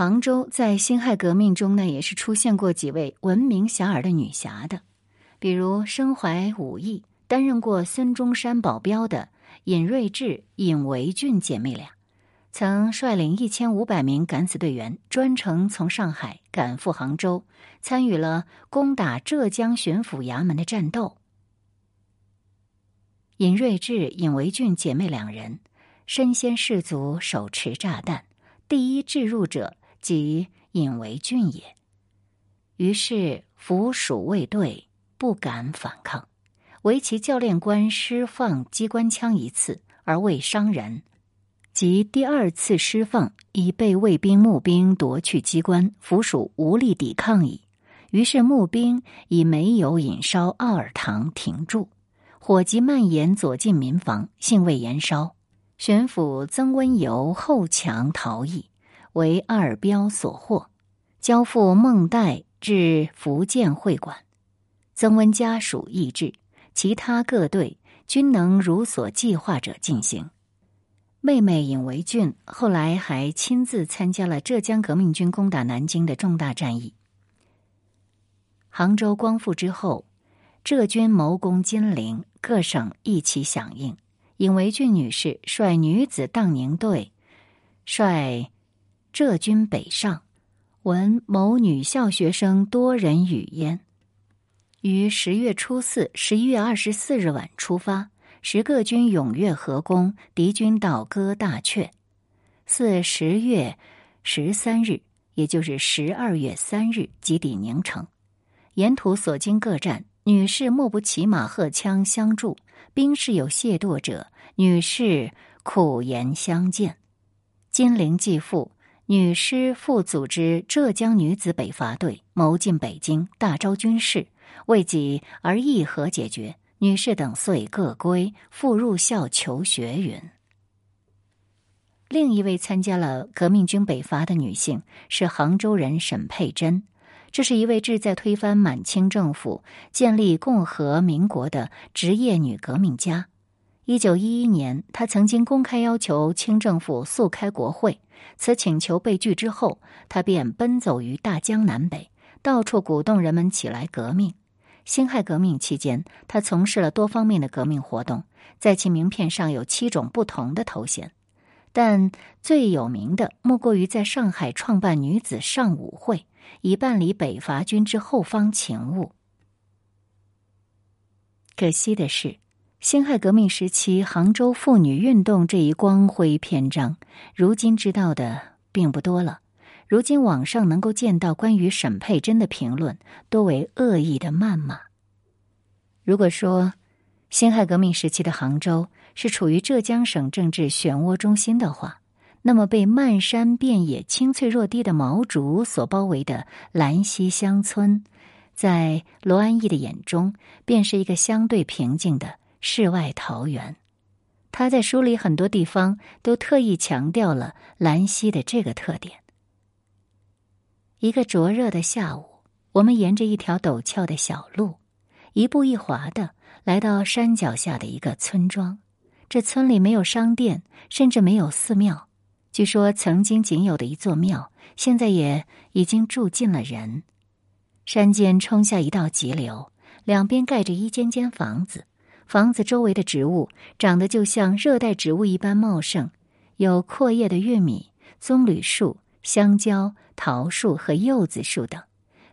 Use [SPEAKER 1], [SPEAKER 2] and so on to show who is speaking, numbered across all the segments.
[SPEAKER 1] 杭州在辛亥革命中呢，也是出现过几位闻名遐迩的女侠的，比如身怀武艺、担任过孙中山保镖的尹瑞智、尹维俊姐妹俩，曾率领一千五百名敢死队员专程从上海赶赴杭州，参与了攻打浙江巡抚衙门的战斗。尹瑞智、尹维俊姐妹两人身先士卒，手持炸弹。第一制入者即引为俊也。于是俘鼠卫队不敢反抗，唯其教练官施放机关枪一次而未伤人，即第二次施放已被卫兵募兵夺去机关，俘鼠无力抵抗矣。于是募兵以煤油引烧奥尔堂停住，火急蔓延左近民房，幸未燃烧。巡抚曾温油后墙逃逸，为二彪所获，交付孟代至福建会馆，曾温家属亦至，其他各队均能如所计划者进行。妹妹尹维俊后来还亲自参加了浙江革命军攻打南京的重大战役。杭州光复之后，浙军谋攻金陵，各省一起响应。尹维俊女士率女子荡宁队，率。浙军北上，闻某女校学生多人语焉。于十月初四、十一月二十四日晚出发，十个军踊跃合攻，敌军倒戈大阙。四十月十三日，也就是十二月三日，即抵宁城。沿途所经各站，女士莫不骑马荷枪相助，兵士有亵渎者，女士苦言相见。金陵继父女师复组织浙江女子北伐队，谋进北京，大招军事，为己而议和解决。女士等遂各归，复入校求学。云。另一位参加了革命军北伐的女性是杭州人沈佩珍，这是一位志在推翻满清政府、建立共和民国的职业女革命家。一九一一年，她曾经公开要求清政府速开国会。此请求被拒之后，他便奔走于大江南北，到处鼓动人们起来革命。辛亥革命期间，他从事了多方面的革命活动，在其名片上有七种不同的头衔，但最有名的莫过于在上海创办女子尚武会，以办理北伐军之后方勤务。可惜的是。辛亥革命时期杭州妇女运动这一光辉篇章如今知道的并不多了。如今网上能够见到关于沈佩珍的评论多为恶意的谩骂。如果说辛亥革命时期的杭州是处于浙江省政治漩涡中心的话那么被漫山遍野青翠若滴的毛竹所包围的兰溪乡村在罗安义的眼中便是一个相对平静的世外桃源，他在书里很多地方都特意强调了兰溪的这个特点。一个灼热的下午，我们沿着一条陡峭的小路，一步一滑的来到山脚下的一个村庄。这村里没有商店，甚至没有寺庙，据说曾经仅有的一座庙，现在也已经住进了人。山间冲下一道急流，两边盖着一间间房子。房子周围的植物长得就像热带植物一般茂盛，有阔叶的玉米、棕榈树、香蕉、桃树和柚子树等。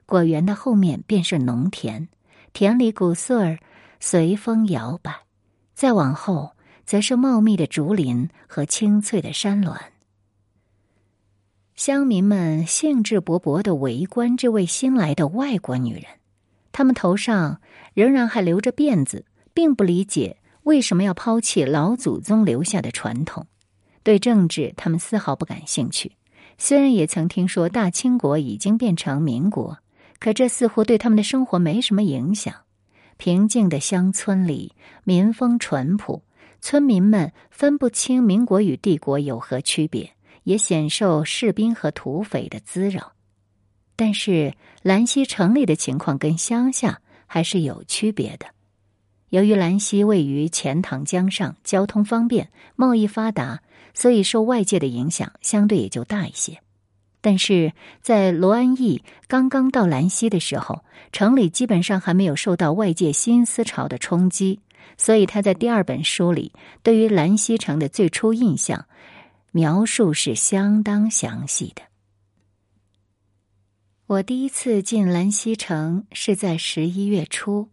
[SPEAKER 1] 果园的后面便是农田，田里谷穗儿随风摇摆。再往后，则是茂密的竹林和青翠的山峦。乡民们兴致勃勃的围观这位新来的外国女人，他们头上仍然还留着辫子，并不理解为什么要抛弃老祖宗留下的传统对政治他们丝毫不感兴趣。虽然也曾听说大清国已经变成民国可这似乎对他们的生活没什么影响。平静的乡村里民风淳朴村民们分不清民国与帝国有何区别也显受士兵和土匪的滋扰。但是兰溪城里的情况跟乡下还是有区别的。由于兰溪位于钱塘江上交通方便贸易发达所以受外界的影响相对也就大一些。但是在罗安义刚刚到兰溪的时候城里基本上还没有受到外界新思潮的冲击所以他在第二本书里对于兰溪城的最初印象描述是相当详细的。我第一次进兰溪城是在十一月初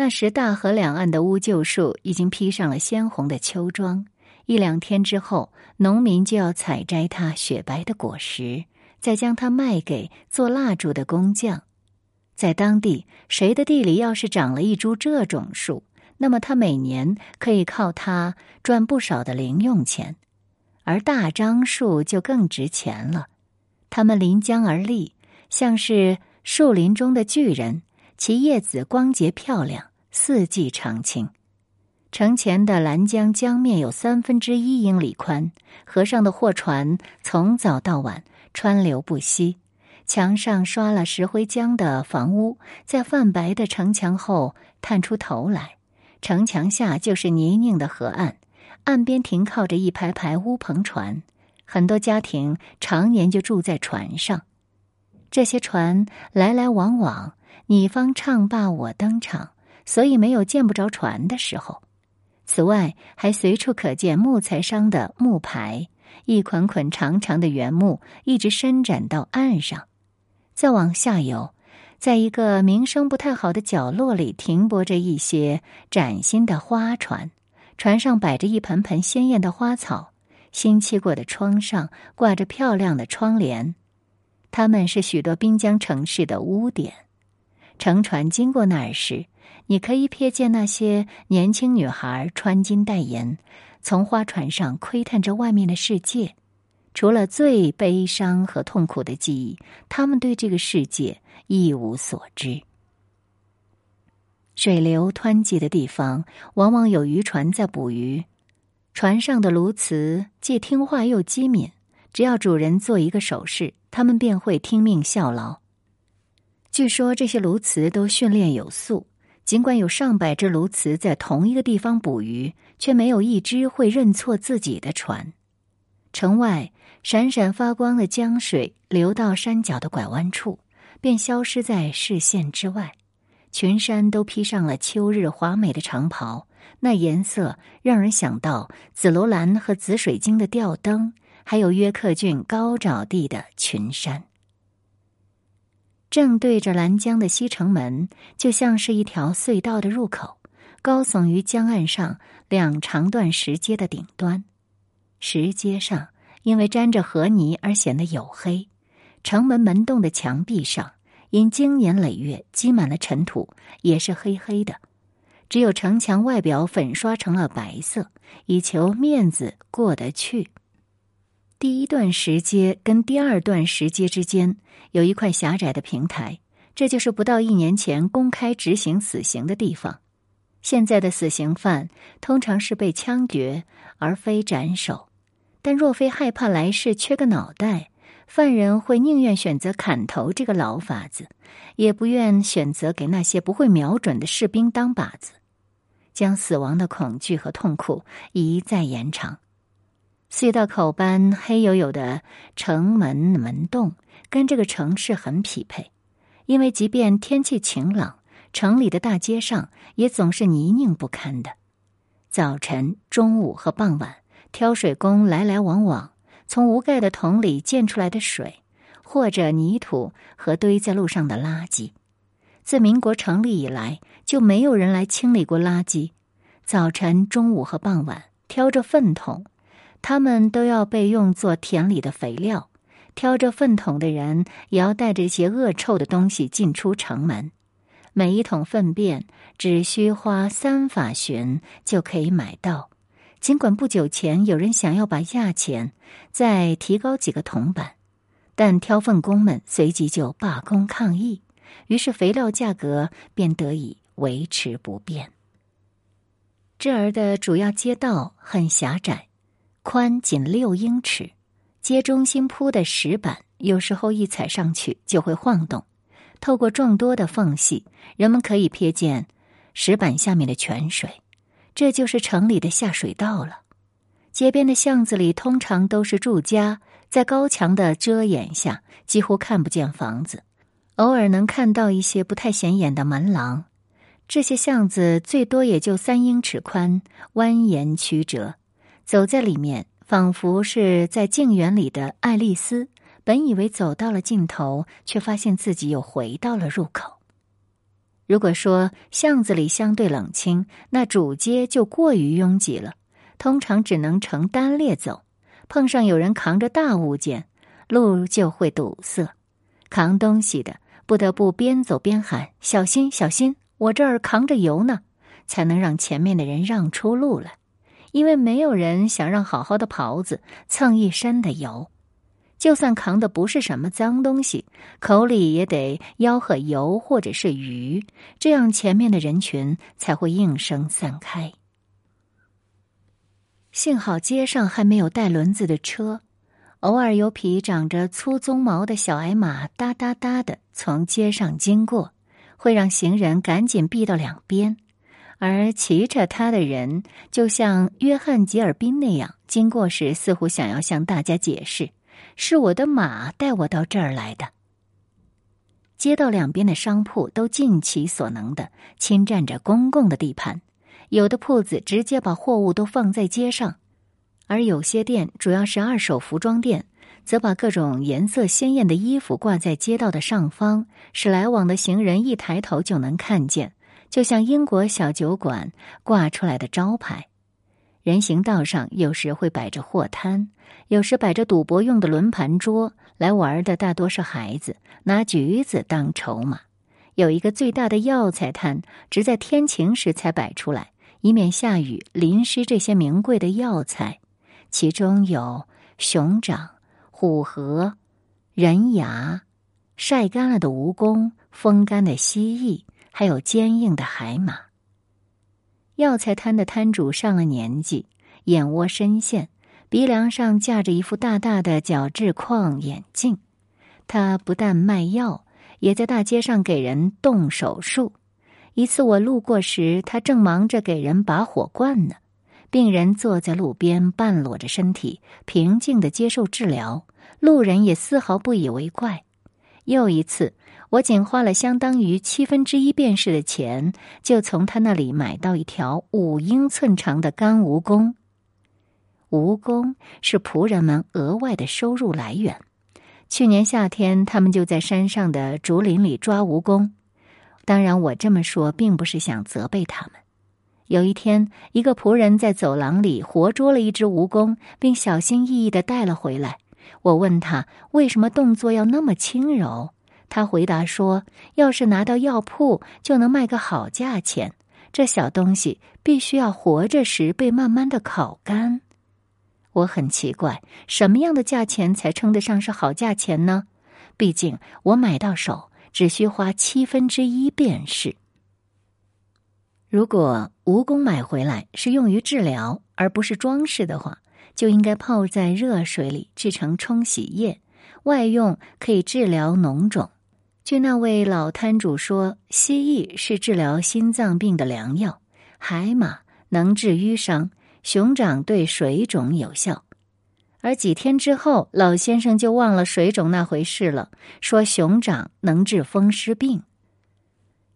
[SPEAKER 1] 那时大河两岸的乌桕树已经披上了鲜红的秋装，一两天之后，农民就要采摘它雪白的果实。再将它卖给做蜡烛的工匠，在当地，谁的地里要是长了一株这种树，那么他每年可以靠它赚不少的零用钱。而大樟树就更值钱了，它们临江而立，像是树林中的巨人，其叶子光洁漂亮，四季常青。城前的兰江江面有三分之一英里宽，河上的货船从早到晚。川流不息，墙上刷了石灰浆的房屋，在泛白的城墙后探出头来。城墙下就是泥泞的河岸，岸边停靠着一排排乌篷船，很多家庭常年就住在船上。这些船来来往往，你方唱罢我登场，所以没有见不着船的时候。此外，还随处可见木材商的木牌。一捆捆长长的原木一直伸展到岸上，再往下游，在一个名声不太好的角落里停泊着一些崭新的花船，船上摆着一盆盆鲜艳的花草，新砌过的窗上挂着漂亮的窗帘，它们是许多滨江城市的污点。乘船经过那儿时，你可以瞥见那些年轻女孩穿金戴银。从花船上窥探着外面的世界，除了最悲伤和痛苦的记忆，他们对这个世界一无所知。水流湍急的地方，往往有渔船在捕鱼。船上的鸬鹚既听话又机敏，只要主人做一个手势，它们便会听命效劳。据说这些鸬鹚都训练有素。尽管有上百只鸬鹚在同一个地方捕鱼，却没有一只会认错自己的船。城外闪闪发光的江水流到山脚的拐弯处，便消失在视线之外。群山都披上了秋日华美的长袍，那颜色让人想到紫罗兰和紫水晶的吊灯，还有约克郡高沼地的群山。正对着兰江的西城门，就像是一条隧道的入口，高耸于江岸上两长段石阶的顶端。石阶上因为沾着河泥而显得黝黑，城门门洞的墙壁上因经年累月积满了尘土，也是黑黑的。只有城墙外表粉刷成了白色，以求面子过得去。第一段石阶跟第二段石阶之间有一块狭窄的平台，这就是不到一年前公开执行死刑的地方。现在的死刑犯通常是被枪决，而非斩首。但若非害怕来世缺个脑袋，犯人会宁愿选择砍头这个老法子，也不愿选择给那些不会瞄准的士兵当靶子，将死亡的恐惧和痛苦一再延长。隧道口般黑黝黝的城门门洞，跟这个城市很匹配。因为即便天气晴朗，城里的大街上也总是泥泞不堪的。早晨、中午和傍晚，挑水工来来往往，从无盖的桶里溅出来的水，或者泥土和堆在路上的垃圾。自民国成立以来，就没有人来清理过垃圾。早晨、中午和傍晚，挑着粪桶。他们都要被用作田里的肥料，挑着粪桶的人也要带着一些恶臭的东西进出城门。每一桶粪便只需花三法寻就可以买到。尽管不久前有人想要把价钱再提高几个铜板，但挑粪工们随即就罢工抗议，于是肥料价格便得以维持不变。这儿的主要街道很狭窄。宽仅六英尺，街中心铺的石板有时候一踩上去就会晃动。透过众多的缝隙，人们可以瞥见石板下面的泉水，这就是城里的下水道了。街边的巷子里通常都是住家，在高墙的遮掩下，几乎看不见房子，偶尔能看到一些不太显眼的门廊。这些巷子最多也就三英尺宽，蜿蜒曲折，走在里面，仿佛是在静园里的爱丽丝。本以为走到了尽头，却发现自己又回到了入口。如果说巷子里相对冷清，那主街就过于拥挤了，通常只能成单列走。碰上有人扛着大物件，路就会堵塞。扛东西的不得不边走边喊：“小心，小心！我这儿扛着油呢！”才能让前面的人让出路来，因为没有人想让好好的袍子蹭一身的油。就算扛的不是什么脏东西，口里也得吆喝油或者是鱼，这样前面的人群才会应声散开。幸好街上还没有带轮子的车，偶尔有匹长着粗鬃毛的小矮马哒哒哒的从街上经过，会让行人赶紧避到两边。而骑着它的人，就像约翰·吉尔宾那样，经过时似乎想要向大家解释：“是我的马带我到这儿来的。”街道两边的商铺都尽其所能的侵占着公共的地盘。有的铺子直接把货物都放在街上，而有些店，主要是二手服装店，则把各种颜色鲜艳的衣服挂在街道的上方，使来往的行人一抬头就能看见，就像英国小酒馆挂出来的招牌。人行道上有时会摆着货摊，有时摆着赌博用的轮盘桌，来玩的大多是孩子，拿橘子当筹码。有一个最大的药材摊，只在天晴时才摆出来。以免下雨淋湿这些名贵的药材，其中有熊掌、虎核、人牙、晒干了的蜈蚣、风干的蜥蜴，还有坚硬的海马。药材摊的摊主上了年纪，眼窝深陷，鼻梁上架着一副大大的角质框眼镜。他不但卖药，也在大街上给人动手术。一次我路过时，他正忙着给人拔火罐呢。病人坐在路边，半裸着身体，平静的接受治疗。路人也丝毫不以为怪。又一次，我仅花了相当于七分之一便士的钱，就从他那里买到一条五英寸长的干蜈蚣。蜈蚣是仆人们额外的收入来源。去年夏天，他们就在山上的竹林里抓蜈蚣。当然，我这么说并不是想责备他们。有一天，一个仆人在走廊里活捉了一只蜈蚣，并小心翼翼的带了回来。我问他为什么动作要那么轻柔，他回答说：“要是拿到药铺，就能卖个好价钱。这小东西必须要活着时被慢慢的烤干。”我很奇怪，什么样的价钱才称得上是好价钱呢？毕竟我买到手。只需花七分之一便是。如果蜈蚣买回来是用于治疗而不是装饰的话，就应该泡在热水里制成冲洗液，外用可以治疗脓肿。据那位老摊主说，蜥蜴是治疗心脏病的良药，海马能治淤伤，熊掌对水肿有效。而几天之后，老先生就忘了水肿那回事了，说熊掌能治风湿病。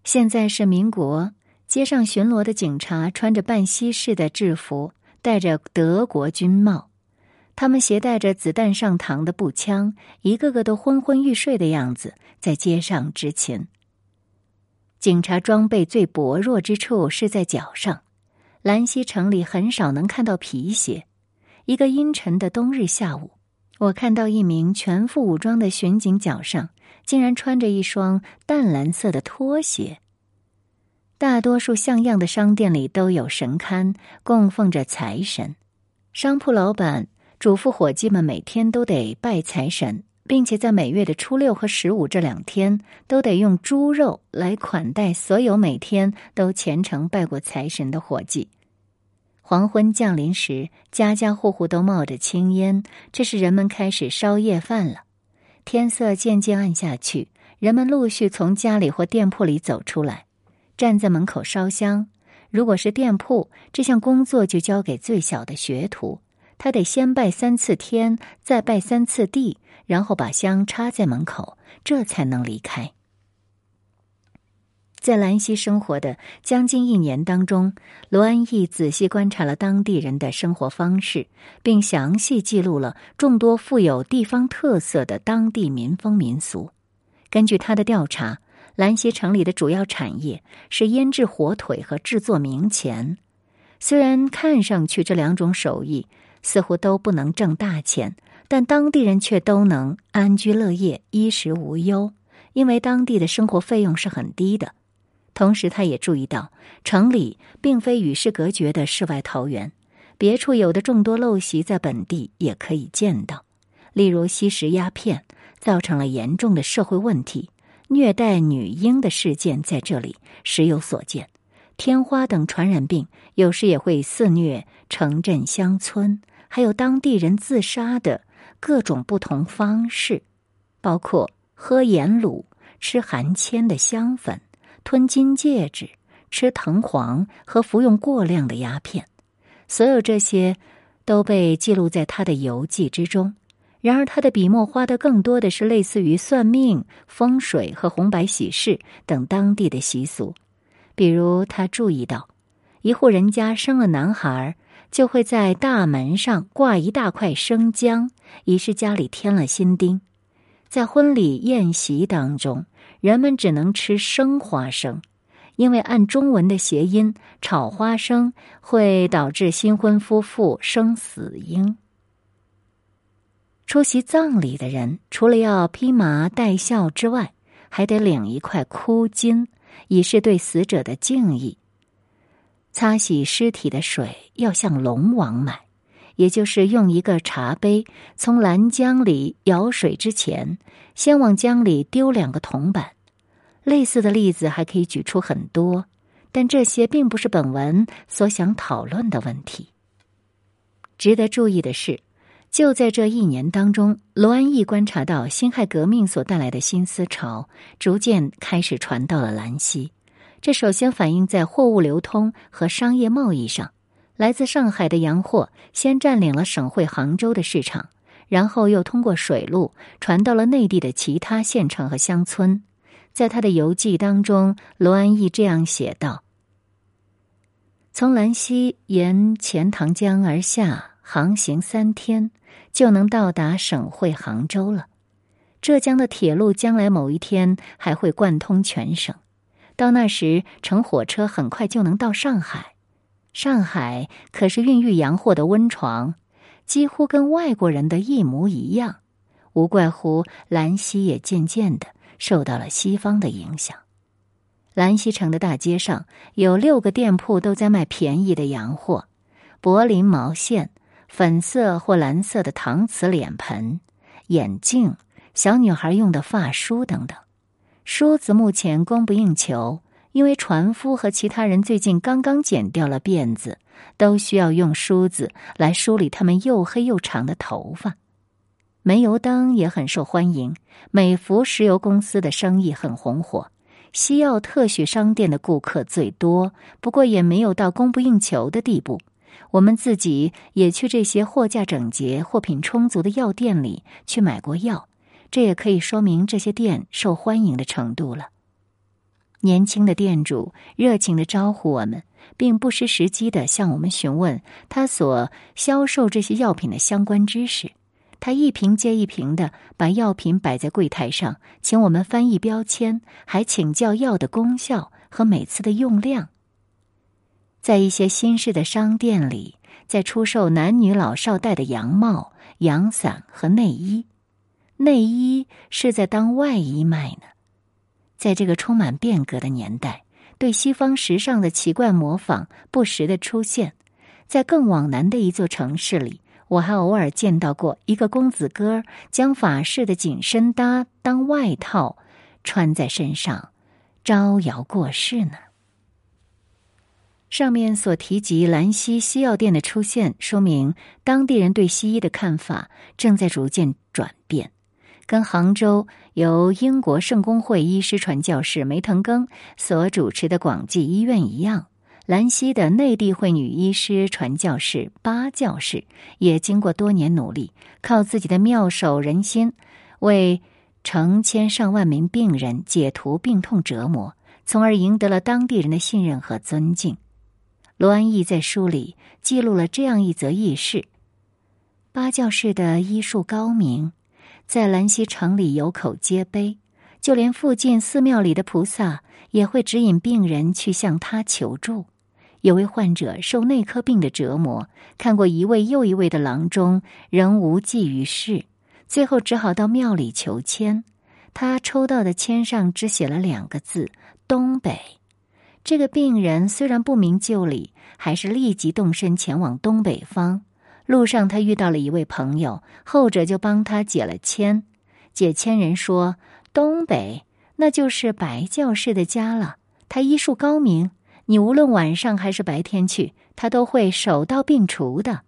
[SPEAKER 1] 现在是民国，街上巡逻的警察穿着半西式的制服，戴着德国军帽，他们携带着子弹上膛的步枪，一个个都昏昏欲睡的样子，在街上执勤。警察装备最薄弱之处是在脚上，兰溪城里很少能看到皮鞋。一个阴沉的冬日下午，我看到一名全副武装的巡警脚上竟然穿着一双淡蓝色的拖鞋。大多数像样的商店里都有神龛，供奉着财神。商铺老板嘱咐伙计们每天都得拜财神，并且在每月的初六和十五这两天都得用猪肉来款待所有每天都虔诚拜过财神的伙计。黄昏降临时，家家户户都冒着青烟，这是人们开始烧夜饭了。天色渐渐暗下去，人们陆续从家里或店铺里走出来，站在门口烧香。如果是店铺，这项工作就交给最小的学徒，他得先拜三次天，再拜三次地，然后把香插在门口，这才能离开。在兰溪生活的将近一年当中，罗安义仔细观察了当地人的生活方式，并详细记录了众多富有地方特色的当地民风民俗。根据他的调查，兰溪城里的主要产业是腌制火腿和制作冥钱。虽然看上去这两种手艺似乎都不能挣大钱，但当地人却都能安居乐业、衣食无忧，因为当地的生活费用是很低的。同时，他也注意到，城里并非与世隔绝的世外桃源，别处有的众多陋习，在本地也可以见到。例如，吸食鸦片造成了严重的社会问题，虐待女婴的事件在这里时有所见。天花等传染病有时也会肆虐城镇乡村，还有当地人自杀的各种不同方式，包括喝盐卤、吃含铅的香粉。吞金戒指、吃藤黄和服用过量的鸦片，所有这些都被记录在他的游记之中。然而，他的笔墨花的更多的是类似于算命、风水和红白喜事等当地的习俗。比如，他注意到，一户人家生了男孩，就会在大门上挂一大块生姜，以示家里添了新丁。在婚礼宴席当中。人们只能吃生花生，因为按中文的谐音，炒花生会导致新婚夫妇生死婴。出席葬礼的人除了要披麻戴孝之外，还得领一块枯金，以示对死者的敬意。擦洗尸体的水要向龙王买，也就是用一个茶杯从蓝江里舀水之前。先往江里丢两个铜板，类似的例子还可以举出很多，但这些并不是本文所想讨论的问题。值得注意的是，就在这一年当中，罗安义观察到辛亥革命所带来的新思潮逐渐开始传到了兰溪。这首先反映在货物流通和商业贸易上，来自上海的洋货先占领了省会杭州的市场。然后又通过水路传到了内地的其他县城和乡村。在他的游记当中，罗安义这样写道：“从兰溪沿钱塘江而下，航行三天就能到达省会杭州了。浙江的铁路将来某一天还会贯通全省，到那时乘火车很快就能到上海。上海可是孕育洋货的温床。”几乎跟外国人的一模一样，无怪乎兰溪也渐渐的受到了西方的影响。兰溪城的大街上有六个店铺都在卖便宜的洋货：柏林毛线、粉色或蓝色的搪瓷脸盆、眼镜、小女孩用的发梳等等。梳子目前供不应求。因为船夫和其他人最近刚刚剪掉了辫子，都需要用梳子来梳理他们又黑又长的头发。煤油灯也很受欢迎，美孚石油公司的生意很红火，西药特许商店的顾客最多，不过也没有到供不应求的地步。我们自己也去这些货架整洁、货品充足的药店里去买过药，这也可以说明这些店受欢迎的程度了。年轻的店主热情的招呼我们，并不失时机的向我们询问他所销售这些药品的相关知识。他一瓶接一瓶的把药品摆在柜台上，请我们翻译标签，还请教药的功效和每次的用量。在一些新式的商店里，在出售男女老少戴的洋帽、阳伞和内衣，内衣是在当外衣卖呢。在这个充满变革的年代，对西方时尚的奇怪模仿不时的出现。在更往南的一座城市里，我还偶尔见到过一个公子哥将法式的紧身搭当外套穿在身上，招摇过市呢。上面所提及兰溪西药店的出现，说明当地人对西医的看法正在逐渐。跟杭州由英国圣公会医师传教士梅腾庚所主持的广济医院一样，兰溪的内地会女医师传教士八教士，也经过多年努力，靠自己的妙手仁心，为成千上万名病人解除病痛折磨，从而赢得了当地人的信任和尊敬。罗安义在书里记录了这样一则轶事：八教士的医术高明，在兰溪城里有口皆碑，就连附近寺庙里的菩萨也会指引病人去向他求助。有位患者受内科病的折磨，看过一位又一位的郎中，仍无济于事，最后只好到庙里求签。他抽到的签上只写了两个字：“东北。”这个病人虽然不明就里，还是立即动身前往东北方。路上，他遇到了一位朋友，后者就帮他解了签。解签人说：“东北，那就是白教士的家了。他医术高明。”你无论晚上还是白天去，他都会手到病除的。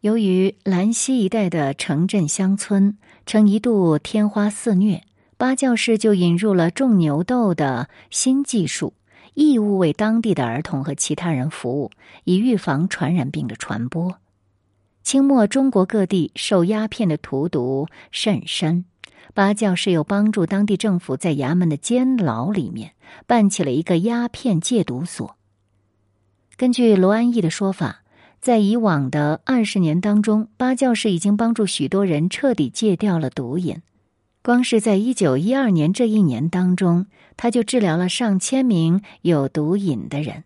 [SPEAKER 1] 由于兰溪一带的城镇乡村曾一度天花肆虐，八教士就引入了种牛痘的新技术，义务为当地的儿童和其他人服务，以预防传染病的传播。清末中国各地受鸦片的荼毒甚深。八教士又帮助当地政府在衙门的监牢里面办起了一个鸦片戒毒所。根据罗安义的说法，在以往的二十年当中，八教士已经帮助许多人彻底戒掉了毒瘾。光是在一九一二年这一年当中，他就治疗了上千名有毒瘾的人。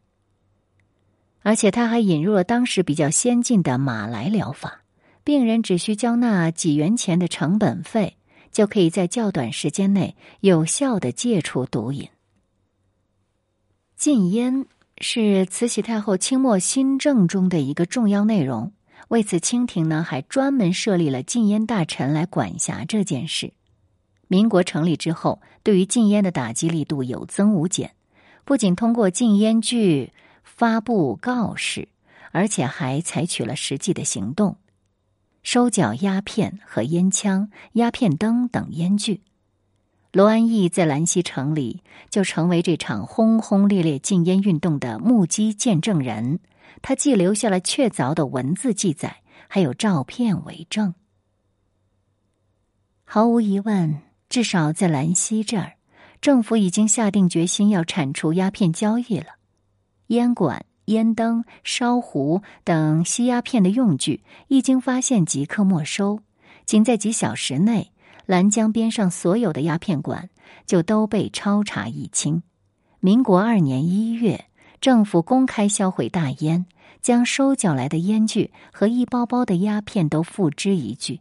[SPEAKER 1] 而且他还引入了当时比较先进的马来疗法，病人只需交纳几元钱的成本费。就可以在较短时间内有效的戒除毒瘾。禁烟是慈禧太后清末新政中的一个重要内容，为此清廷呢还专门设立了禁烟大臣来管辖这件事。民国成立之后，对于禁烟的打击力度有增无减，不仅通过禁烟剧发布告示，而且还采取了实际的行动。收缴鸦片和烟枪、鸦片灯等烟具，罗安义在兰溪城里就成为这场轰轰烈烈禁烟运动的目击见证人。他既留下了确凿的文字记载，还有照片为证。毫无疑问，至少在兰溪这儿，政府已经下定决心要铲除鸦片交易了。烟管。烟灯、烧壶等吸鸦片的用具一经发现即刻没收，仅在几小时内，兰江边上所有的鸦片馆就都被抄查一清。民国二年一月，政府公开销毁大烟，将收缴来的烟具和一包包的鸦片都付之一炬。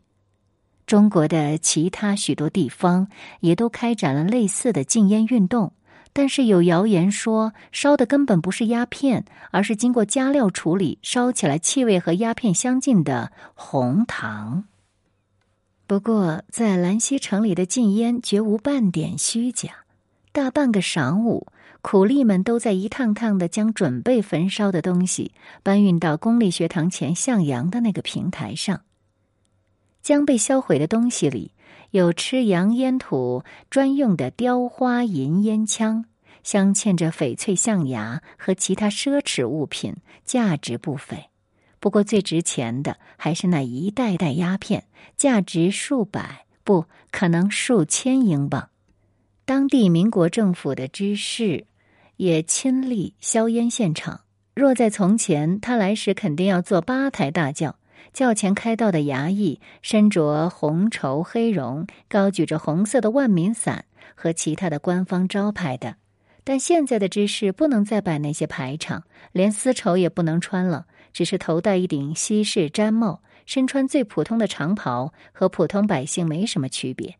[SPEAKER 1] 中国的其他许多地方也都开展了类似的禁烟运动。但是有谣言说，烧的根本不是鸦片，而是经过加料处理，烧起来气味和鸦片相近的红糖。不过，在兰溪城里的禁烟绝无半点虚假。大半个晌午，苦力们都在一趟趟的将准备焚烧的东西搬运到公立学堂前向阳的那个平台上。将被销毁的东西里。有吃洋烟土专用的雕花银烟枪，镶嵌着翡翠象牙和其他奢侈物品，价值不菲。不过最值钱的还是那一袋袋鸦片，价值数百，不可能数千英镑。当地民国政府的知事也亲历硝烟现场。若在从前，他来时肯定要坐八抬大轿。轿前开道的衙役身着红绸黑绒，高举着红色的万民伞和其他的官方招牌的。但现在的知识不能再摆那些排场，连丝绸也不能穿了，只是头戴一顶西式毡帽，身穿最普通的长袍，和普通百姓没什么区别。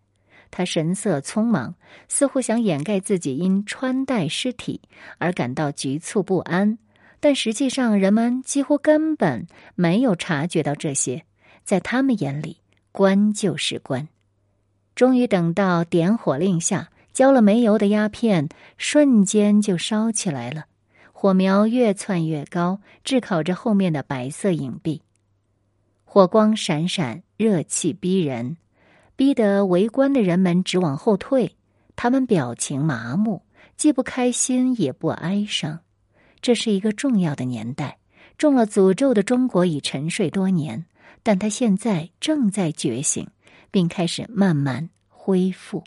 [SPEAKER 1] 他神色匆忙，似乎想掩盖自己因穿戴尸体而感到局促不安。但实际上，人们几乎根本没有察觉到这些，在他们眼里，官就是官。终于等到点火令下，浇了煤油的鸦片瞬间就烧起来了，火苗越窜越高，炙烤着后面的白色影壁，火光闪闪，热气逼人，逼得围观的人们直往后退。他们表情麻木，既不开心也不哀伤。这是一个重要的年代，中了诅咒的中国已沉睡多年，但他现在正在觉醒，并开始慢慢恢复。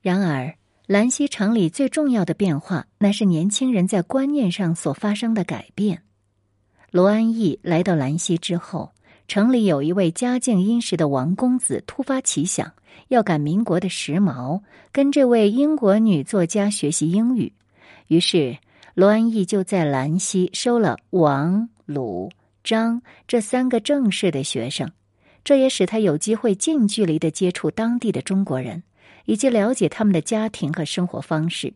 [SPEAKER 1] 然而，兰溪城里最重要的变化，乃是年轻人在观念上所发生的改变。罗安义来到兰溪之后，城里有一位家境殷实的王公子突发奇想，要赶民国的时髦，跟这位英国女作家学习英语。于是，罗安义就在兰溪收了王、鲁、张这三个正式的学生，这也使他有机会近距离的接触当地的中国人。以及了解他们的家庭和生活方式。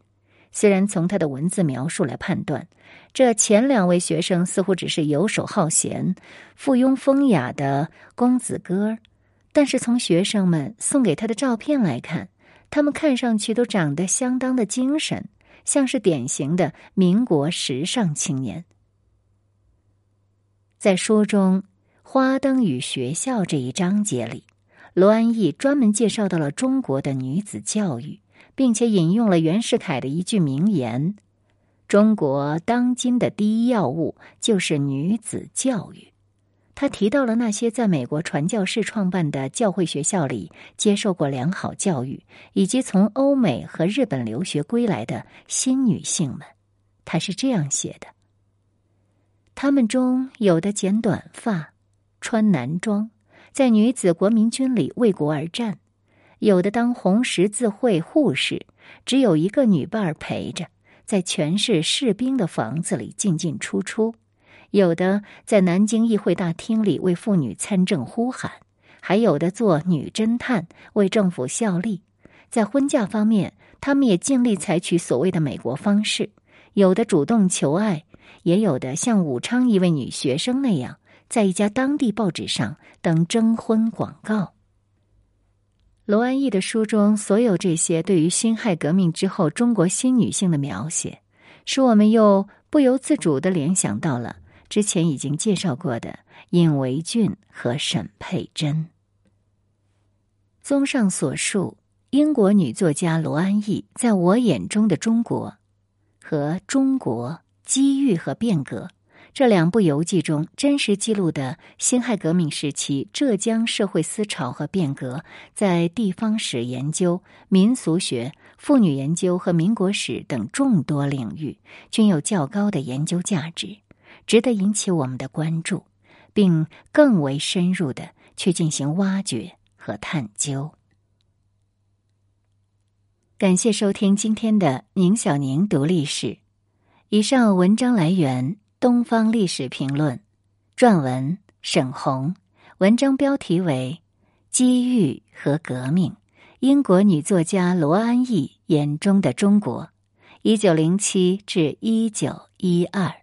[SPEAKER 1] 虽然从他的文字描述来判断，这前两位学生似乎只是游手好闲、附庸风雅的公子哥，但是从学生们送给他的照片来看，他们看上去都长得相当的精神，像是典型的民国时尚青年。在书中《花灯与学校》这一章节里。罗安义专门介绍到了中国的女子教育，并且引用了袁世凯的一句名言：“中国当今的第一要务就是女子教育。”他提到了那些在美国传教士创办的教会学校里接受过良好教育，以及从欧美和日本留学归来的新女性们。他是这样写的：“他们中有的剪短发，穿男装。”在女子国民军里为国而战，有的当红十字会护士，只有一个女伴儿陪着，在全市士兵的房子里进进出出；有的在南京议会大厅里为妇女参政呼喊，还有的做女侦探为政府效力。在婚嫁方面，他们也尽力采取所谓的美国方式，有的主动求爱，也有的像武昌一位女学生那样。在一家当地报纸上登征婚广告。罗安义的书中，所有这些对于辛亥革命之后中国新女性的描写，使我们又不由自主的联想到了之前已经介绍过的尹维俊和沈佩珍。综上所述，英国女作家罗安逸在我眼中的中国和中国机遇和变革。这两部游记中真实记录的辛亥革命时期浙江社会思潮和变革，在地方史研究、民俗学、妇女研究和民国史等众多领域均有较高的研究价值，值得引起我们的关注，并更为深入的去进行挖掘和探究。感谢收听今天的宁小宁读历史。以上文章来源。《东方历史评论》，撰文沈红，文章标题为《机遇和革命》，英国女作家罗安逸眼中的中国，一九零七至一九一二。